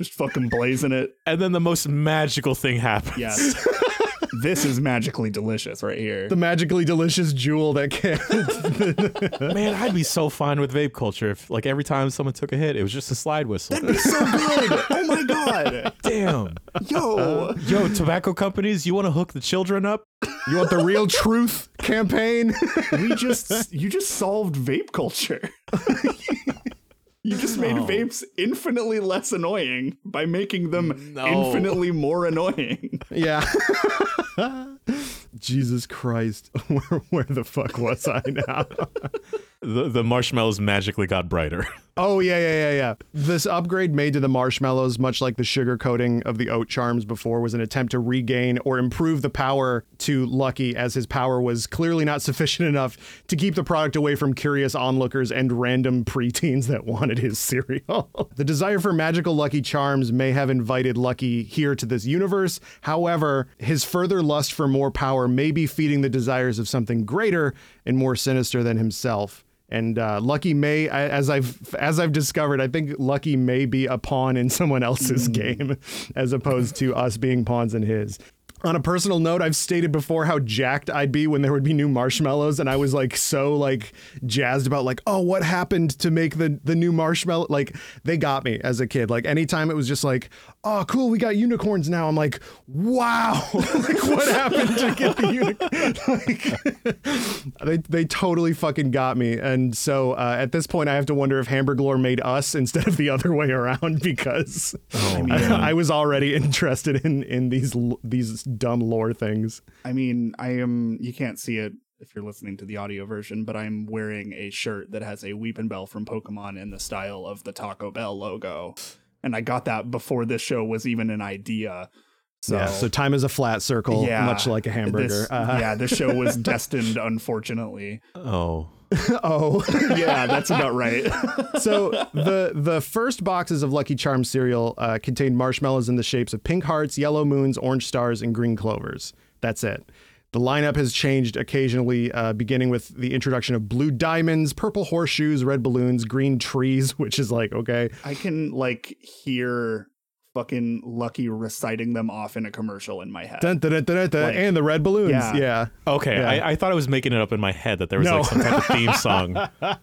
Just fucking blazing it. and then the most magical thing happens. Yes. This is magically delicious right here. the magically delicious jewel that can. Man, I'd be so fine with vape culture if like every time someone took a hit, it was just a slide whistle. That'd be so good. Oh my god. Damn. Yo. Uh, yo, tobacco companies, you want to hook the children up? you want the real truth campaign? we just you just solved vape culture. you just made No. vapes infinitely less annoying by making them No. infinitely more annoying. yeah. Jesus Christ, where, where the fuck was I now? The, the marshmallows magically got brighter. Oh yeah, yeah, yeah, yeah. This upgrade made to the marshmallows, much like the sugar coating of the oat charms before, was an attempt to regain or improve the power to Lucky, as his power was clearly not sufficient enough to keep the product away from curious onlookers and random preteens that wanted his cereal. the desire for magical Lucky charms may have invited Lucky here to this universe. However, his further lust for more power may be feeding the desires of something greater and more sinister than himself. And uh, Lucky may, as I've as I've discovered, I think Lucky may be a pawn in someone else's game, as opposed to us being pawns in his. On a personal note, I've stated before how jacked I'd be when there would be new marshmallows, and I was like so like jazzed about like, oh, what happened to make the the new marshmallow? Like they got me as a kid. Like anytime it was just like, oh, cool, we got unicorns now. I'm like, wow, like what happened to get the unicorn? like they they totally fucking got me, and so uh, at this point, I have to wonder if Hamburglore made us instead of the other way around because I, I was already interested in in these l- these dumb lore things. I mean, I am you can't see it if you're listening to the audio version, but I'm wearing a shirt that has a Weepinbell from Pokemon in the style of the Taco Bell logo. And I got that before this show was even an idea. So, yeah, so time is a flat circle, yeah, much like a hamburger. This, Uh, Yeah, this show was destined, unfortunately. Oh. oh, Yeah, that's about right. so the the first boxes of Lucky Charms cereal uh, contained marshmallows in the shapes of pink hearts, yellow moons, orange stars, and green clovers. That's it. The lineup has changed occasionally, uh, beginning with the introduction of blue diamonds, purple horseshoes, red balloons, green trees, which is like okay, I can like hear fucking Lucky reciting them off in a commercial in my head. dun, dun, dun, dun, dun, Like- and the red balloons. Yeah. Yeah, Okay, Yeah. I, I thought I was making it up in my head that there was No. like some type of theme song.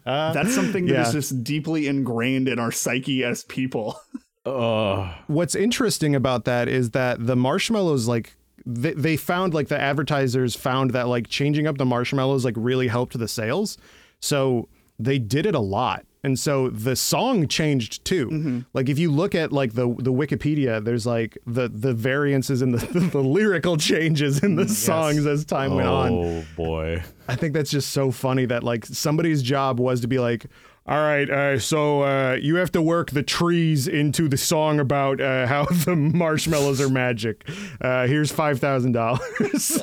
That's something that is Yeah. just deeply ingrained in our psyche as people. Ugh. what's interesting about that is that the marshmallows like they, they found like the advertisers found that like changing up the marshmallows like really helped the sales so they did it a lot and so the song changed too. Mm-hmm. Like if you look at like the the wikipedia there's like the the variances in the, the, lyrical changes in the mm, songs as time went on. Oh boy. I think that's just so funny that like somebody's job was to be like, all right, uh, so uh, you have to work the trees into the song about uh, how the marshmallows are magic. Uh, here's five thousand dollars.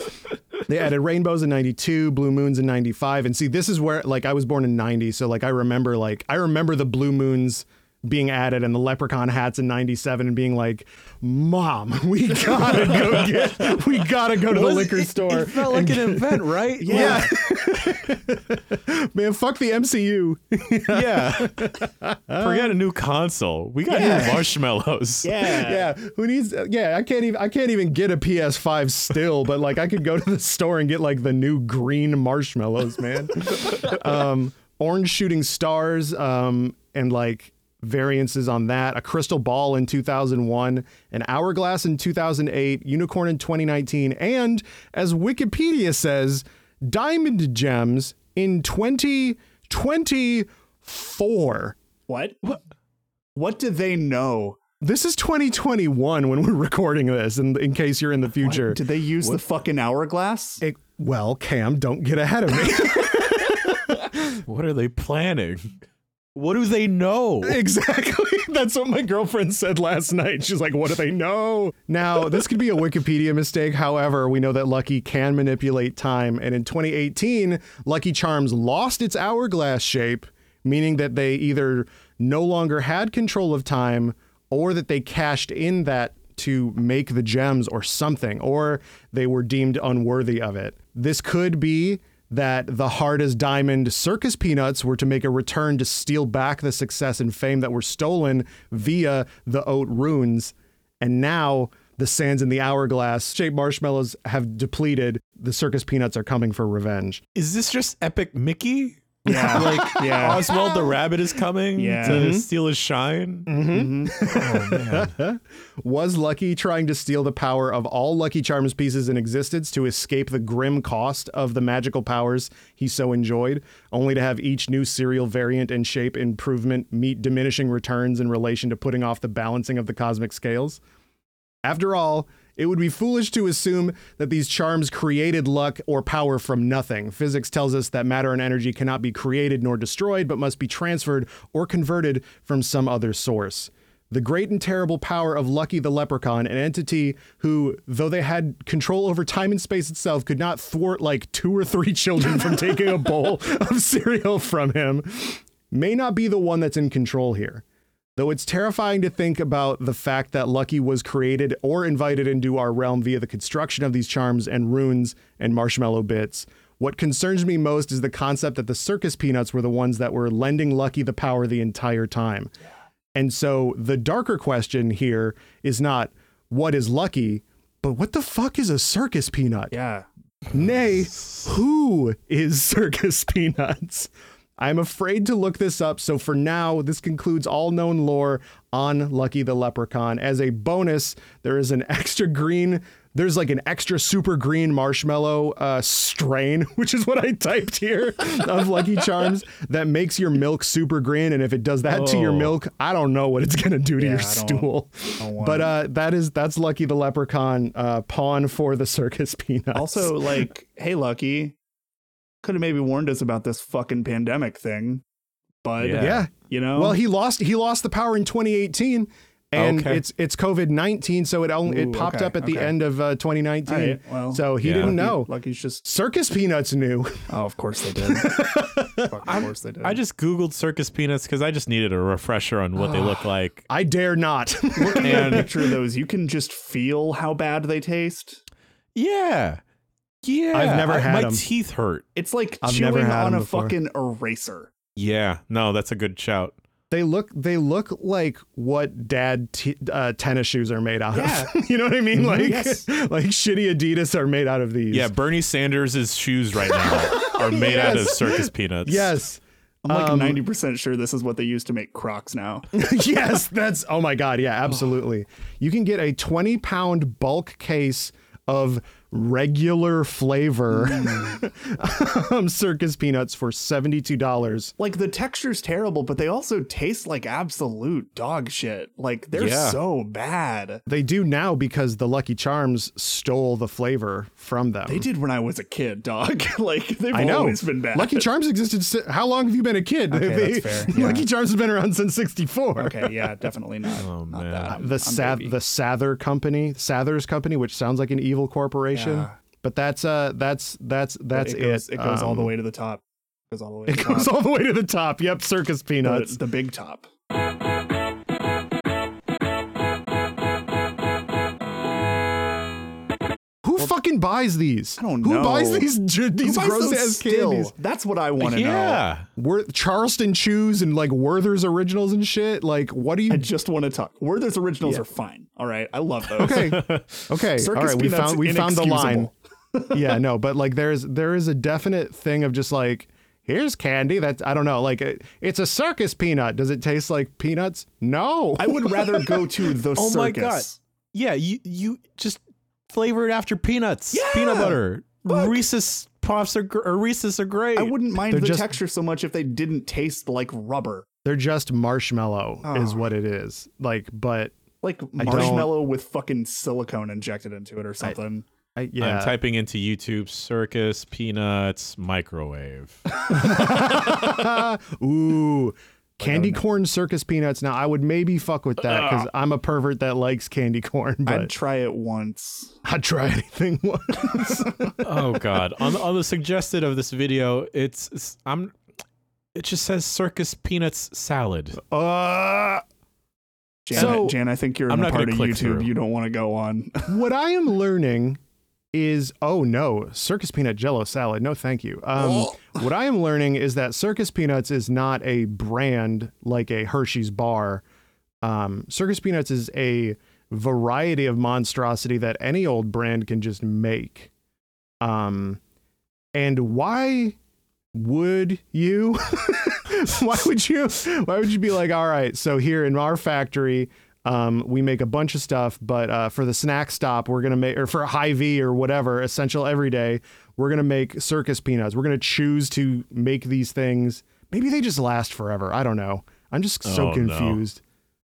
they added rainbows in '92, blue moons in '95, and see, this is where like I was born in '90, so like I remember like I remember the blue moons being added and the leprechaun hats in 97 and being like mom we gotta go get we gotta go to the liquor store It felt like an event, right? yeah. Man, fuck the MCU. Yeah. Forget a new console. We got Yeah. new marshmallows. Yeah. yeah. Who needs Yeah, I can't even I can't even get a PS5 still, but like I could go to the store and get like the new green marshmallows, man. um orange shooting stars um and like variances on that, a crystal ball in 2001, an hourglass in 2008, unicorn in 2019, and as Wikipedia says, diamond gems in 2024. What? What what do they know? This is 2021 when we're recording this, and in case you're in the future. Did they use the fucking hourglass? It- well, Cam, don't get ahead of me. What are they planning? What do they know? exactly. That's what my girlfriend said last night. She's like, what do they know? Now, this could be a Wikipedia mistake. However, we know that Lucky can manipulate time. And in 2018, Lucky Charms lost its hourglass shape, meaning that they either no longer had control of time or that they cashed in that to make the gems or something, or they were deemed unworthy of it. This could be that the hard as diamond circus peanuts were to make a return to steal back the success and fame that were stolen via the oat runes. And now the sands in the hourglass shaped marshmallows have depleted. The circus peanuts are coming for revenge. Is this just Epic Mickey? Yeah. Like Yeah. Oswald the Rabbit is coming Yeah. to Mhm. steal his shine? mm-hmm Was Lucky trying to steal the power of all Lucky Charms pieces in existence to escape the grim cost of the magical powers he so enjoyed, only to have each new cereal variant and shape improvement meet diminishing returns in relation to putting off the balancing of the cosmic scales? After all, it would be foolish to assume that these charms created luck or power from nothing. Physics tells us that matter and energy cannot be created nor destroyed, but must be transferred or converted from some other source. The great and terrible power of Lucky the Leprechaun, an entity who, though they had control over time and space itself, could not thwart like two or three children from taking a bowl of cereal from him, may not be the one that's in control here. Though it's terrifying to think about the fact that Lucky was created or invited into our realm via the construction of these charms and runes and marshmallow bits, what concerns me most is the concept that the circus peanuts were the ones that were lending Lucky the power the entire time. And so the darker question here is not what is Lucky, but what the fuck is a circus peanut? Yeah. Nay, who is Circus Peanuts? I'm afraid to look this up, so for now, this concludes all known lore on Lucky the Leprechaun. As a bonus, there is an extra green, there's like an extra super green marshmallow uh, strain, which is what I typed here of Lucky Charms, that makes your milk super green. And if it does that to your Oh. milk, I don't know what it's gonna do to your I don't- stool. don't But uh, that is that's Lucky the Leprechaun, uh, pawn for the Circus Peanuts. Also, like, hey, Lucky, could have maybe warned us about this fucking pandemic thing, but Yeah. yeah. you know, Well, he lost he lost the power in 2018 and Okay. it's it's COVID-19 so it only it popped okay, up at the okay. end of uh, 2019. All right, well, so he yeah. didn't know. Like he's just. Circus Peanuts knew. Oh, of course they did. Of course they did. I just Googled circus peanuts because I just needed a refresher on what they look like. I dare not. looking at a and- picture of those, you can just feel how bad they taste. Yeah. Yeah. I've never I- had My 'em. teeth hurt. It's like I've never chewing had on 'em a before. fucking eraser. Yeah. No, that's a good shout. they look they look like what dad t- uh, tennis shoes are made out Yeah. of. you know what I mean? Like Yes. like shitty Adidas are made out of these. Yeah, Bernie Sanders' shoes right now are made out of circus peanuts. Yes. I'm like Um, 90% sure this is what they use to make Crocs now. yes, that's oh my god, yeah, absolutely. You can get a 20 pound bulk case of regular flavor um, circus peanuts for $72. like the texture's terrible, but they also taste like absolute dog shit. Like they're Yeah. so bad. They do now because the Lucky Charms stole the flavor from them. They did when I was a kid, dog. like they've I know. always been bad. Lucky Charms existed. si- How long have you been a kid? Okay, They- that's fair, yeah. Lucky Charms has been around since '64. okay, yeah, definitely not. Oh, not man. that. I'm- The I'm Sath- the Sather Company, Sather's Company, which sounds like an evil corporation, Yeah. but that's uh that's that's that's it goes, it. it goes all the Um, way to the top. It goes all the way to It the goes top. all the way to the top. Yep, circus the, peanuts. the big top. Who fucking buys these? I don't know. Who buys these j- Who these buys gross those ass still? candies? That's what I want to know. Yeah. Wor- Charleston Chews and like Werther's originals and shit. Like, what do you? I just want to talk. Werther's originals are fine. All right, I love those. okay, okay, Circus all right. We found we found the line. yeah, no, but like there's there is a definite thing of just like here's candy that I don't know. Like it, it's a circus peanut. Does it taste like peanuts? No. I would rather go to the Oh circus. my God. Yeah, you you just flavor it after peanuts. Yeah. Peanut butter. Fuck. Reese's puffs are or Reese's are great. I wouldn't mind They're the just- texture so much if they didn't taste like rubber. They're just marshmallow ah. is Oh. what it is. Like, but like marshmallow with fucking silicone injected into it or something. I, yeah. I'm typing into YouTube circus peanuts microwave. Ooh. Candy corn circus peanuts. Now I would maybe fuck with that because I'm a pervert that likes candy corn, But I'd try it once. I'd try anything once. oh god. On the, on the suggested of this video, it's, it's I'm it just says circus peanuts salad. uh, Jan, So- Jan, I think you're I'm in a not part of YouTube through. you don't want to go on. what I am learning is oh no, circus peanut jello salad. No, thank you. Um, what I am learning is that circus peanuts is not a brand like a Hershey's bar. Um, circus peanuts is a variety of monstrosity that any old brand can just make. Um, and why would you? why would you? Why would you be like, all right, so here in our factory, um, we make a bunch of stuff, but uh, for the snack stop, we're gonna make, or for a Hy-Vee or whatever, essential everyday, we're gonna make circus peanuts. We're gonna choose to make these things. Maybe they just last forever. I don't know. I'm just so Oh, no. confused.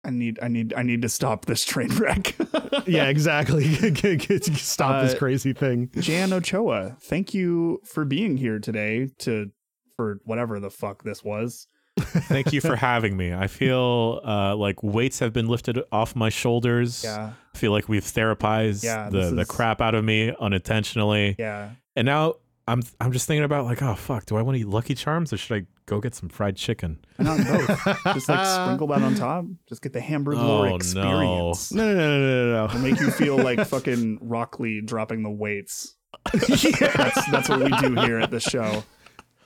I need I need I need to stop this train wreck. Yeah, exactly. Stop this Uh, crazy thing. Jan Ochoa, thank you for being here today to for whatever the fuck this was. Thank you for having me. I feel uh, like weights have been lifted off my shoulders. Yeah. I feel like we've therapized Yeah, the, this the crap out of me unintentionally. Yeah. And now I'm I'm just thinking about like, oh fuck, do I want to eat Lucky Charms or should I go get some fried chicken? And on both. Just like sprinkle that on top. Just get the hamburger Oh, experience. No, no, no, no, no, no. It'll make you feel like fucking Rock Lee dropping the weights. That's that's what we do here at the show.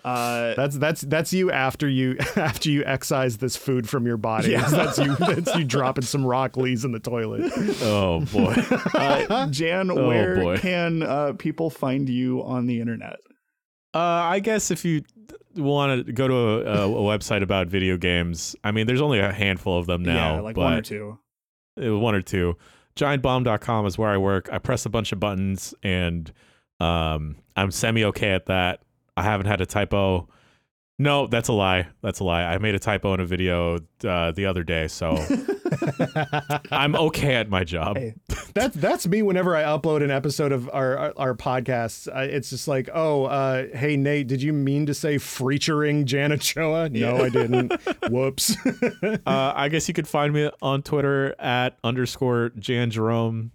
Uh, That's that's that's you after you after you excise this food from your body. Yeah. That's you that's you dropping some rock leaves in the toilet. Oh boy. uh, Jan, Oh, where boy. can uh, people find you on the internet? Uh, I guess if you want to go to a, a, a website about video games, I mean, there's only a handful of them now. yeah, like but one or two. uh, one or two. Giantbomb.com is where I work. I press a bunch of buttons and um, I'm semi okay at that. I haven't had a typo. No, that's a lie. That's a lie. I made a typo in a video uh, the other day, so I'm okay at my job. Hey. That's that's me whenever I upload an episode of our our, our podcasts. I, it's just like, oh, uh, hey Nate, did you mean to say featuring Jan Ochoa? No, I didn't. Whoops. Uh, I guess you could find me on Twitter at underscore Jan Jerome.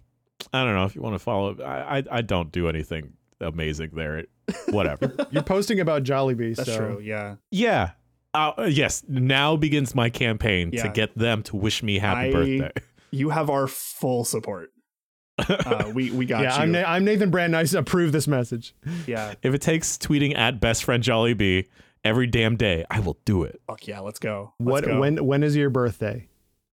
I don't know if you want to follow. I I, I don't do anything amazing there. It, whatever. You're posting about Jollibee, That's so true. Yeah. yeah. Uh, yes. Now begins my campaign to get them to wish me happy I- birthday. You have our full support. Uh, we we got yeah, you. I'm Na- I'm Nathan Brandon. I approve this message. yeah. If it takes tweeting at best friend Jollibee every damn day, I will do it. Fuck yeah. Let's go. Let's What go. when when is your birthday?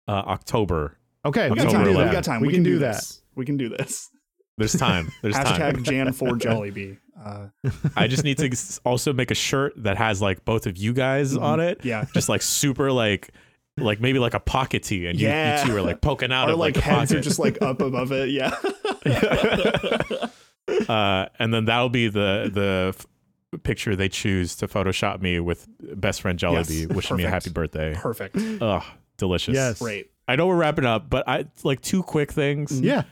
Uh, October. Okay, We we got can time. do We that. got time. We, can, do, that. We can do this. There's time. There's Hashtag time. Jan for Jollibee. Uh, I just need to also make a shirt that has like both of you guys on it. Mm-hmm. yeah. Just like super like like maybe like a pocket tee and you, Yeah. you two are like poking out Our of like like, heads pocket. are just like up above it. Yeah. uh, and then that'll be the the f- picture they choose to Photoshop me with best friend Jollibee Yes, wishing me a happy birthday. Perfect. Ugh, delicious. Yes. Great. I know we're wrapping up, but I like two quick things. Yeah.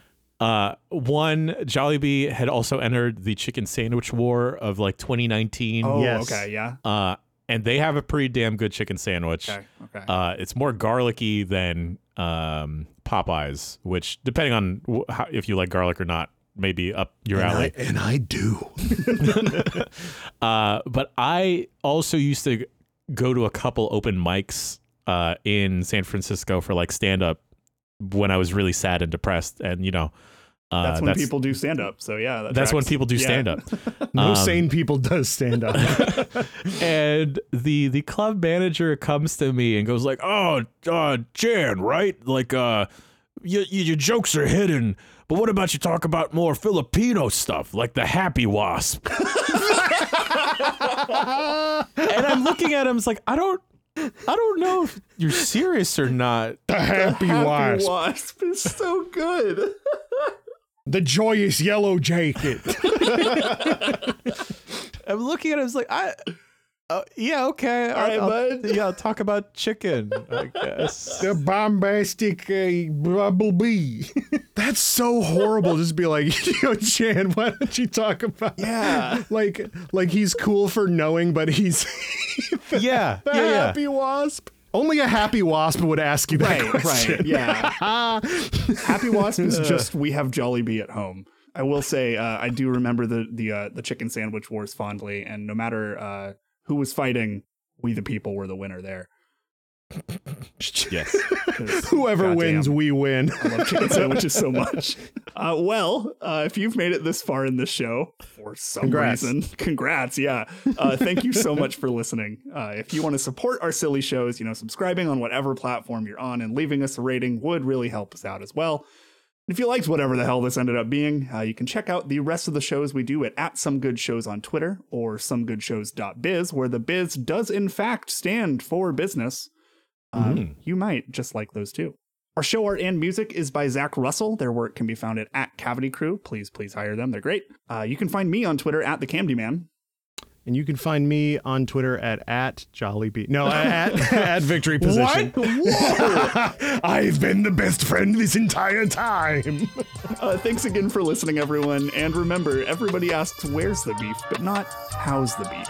Uh, one, Jollibee had also entered the chicken sandwich war of like 2019. Oh, Yes. okay. Yeah. Uh, and they have a pretty damn good chicken sandwich. Okay. Okay. Uh, it's more garlicky than um, Popeyes, which depending on wh- how, if you like garlic or not, maybe up your alley. and I do. Uh, but I also used to go to a couple open mics uh, in San Francisco for like stand up when I was really sad and depressed, and you know, uh, that's when people do stand up. So yeah. that that's when people do Yeah. stand up. No Um, sane people does stand up. and the the club manager comes to me and goes like, "Oh, uh, Jan, right? Like, uh, your your jokes are hidden, but what about you talk about more Filipino stuff, like the Happy Wasp?" and I'm looking at him, it's like, I don't. I don't know if you're serious or not. the happy, Happy wasp. Wasp is so good. The joyous yellow jacket. I'm looking at him, it's like, I Uh, yeah, okay. All right, bud. Yeah, I'll talk about chicken, I guess. The bombastic uh, bumblebee. That's so horrible. Just be like, yo, Chan, why don't you talk about? Yeah. Like, like he's cool for knowing, but he's yeah, the yeah, yeah. happy wasp. Only a happy wasp would ask you that Right, question. right, yeah. Happy Wasp is just we have Jolly Jollibee at home. I will say uh, I do remember the the uh, the chicken sandwich wars fondly, and no matter uh, who was fighting, we the people were the winner there. Yes. Whoever goddamn, wins, we win. I love chicken sandwiches so much. Uh, well, uh, if you've made it this far in this show for some Congrats. reason, congrats. Yeah. Uh, thank you so much for listening. Uh, if you want to support our silly shows, you know, subscribing on whatever platform you're on and leaving us a rating would really help us out as well. If you liked whatever the hell this ended up being, uh, you can check out the rest of the shows we do at, at Some Good Shows on Twitter or somegoodshows.biz, where the biz does in fact stand for business. Um, You might just like those too. Our show art and music is by Zach Russell. Their work can be found at, at Cavity Crew. Please, please hire them. They're great. Uh, you can find me on Twitter at the Camdy Man. And you can find me on Twitter at at Jollibee. No, at at Victory Position. Whoa! I've been the best friend this entire time. uh, thanks again for listening, everyone. And remember, everybody asks where's the beef, but not how's the beef.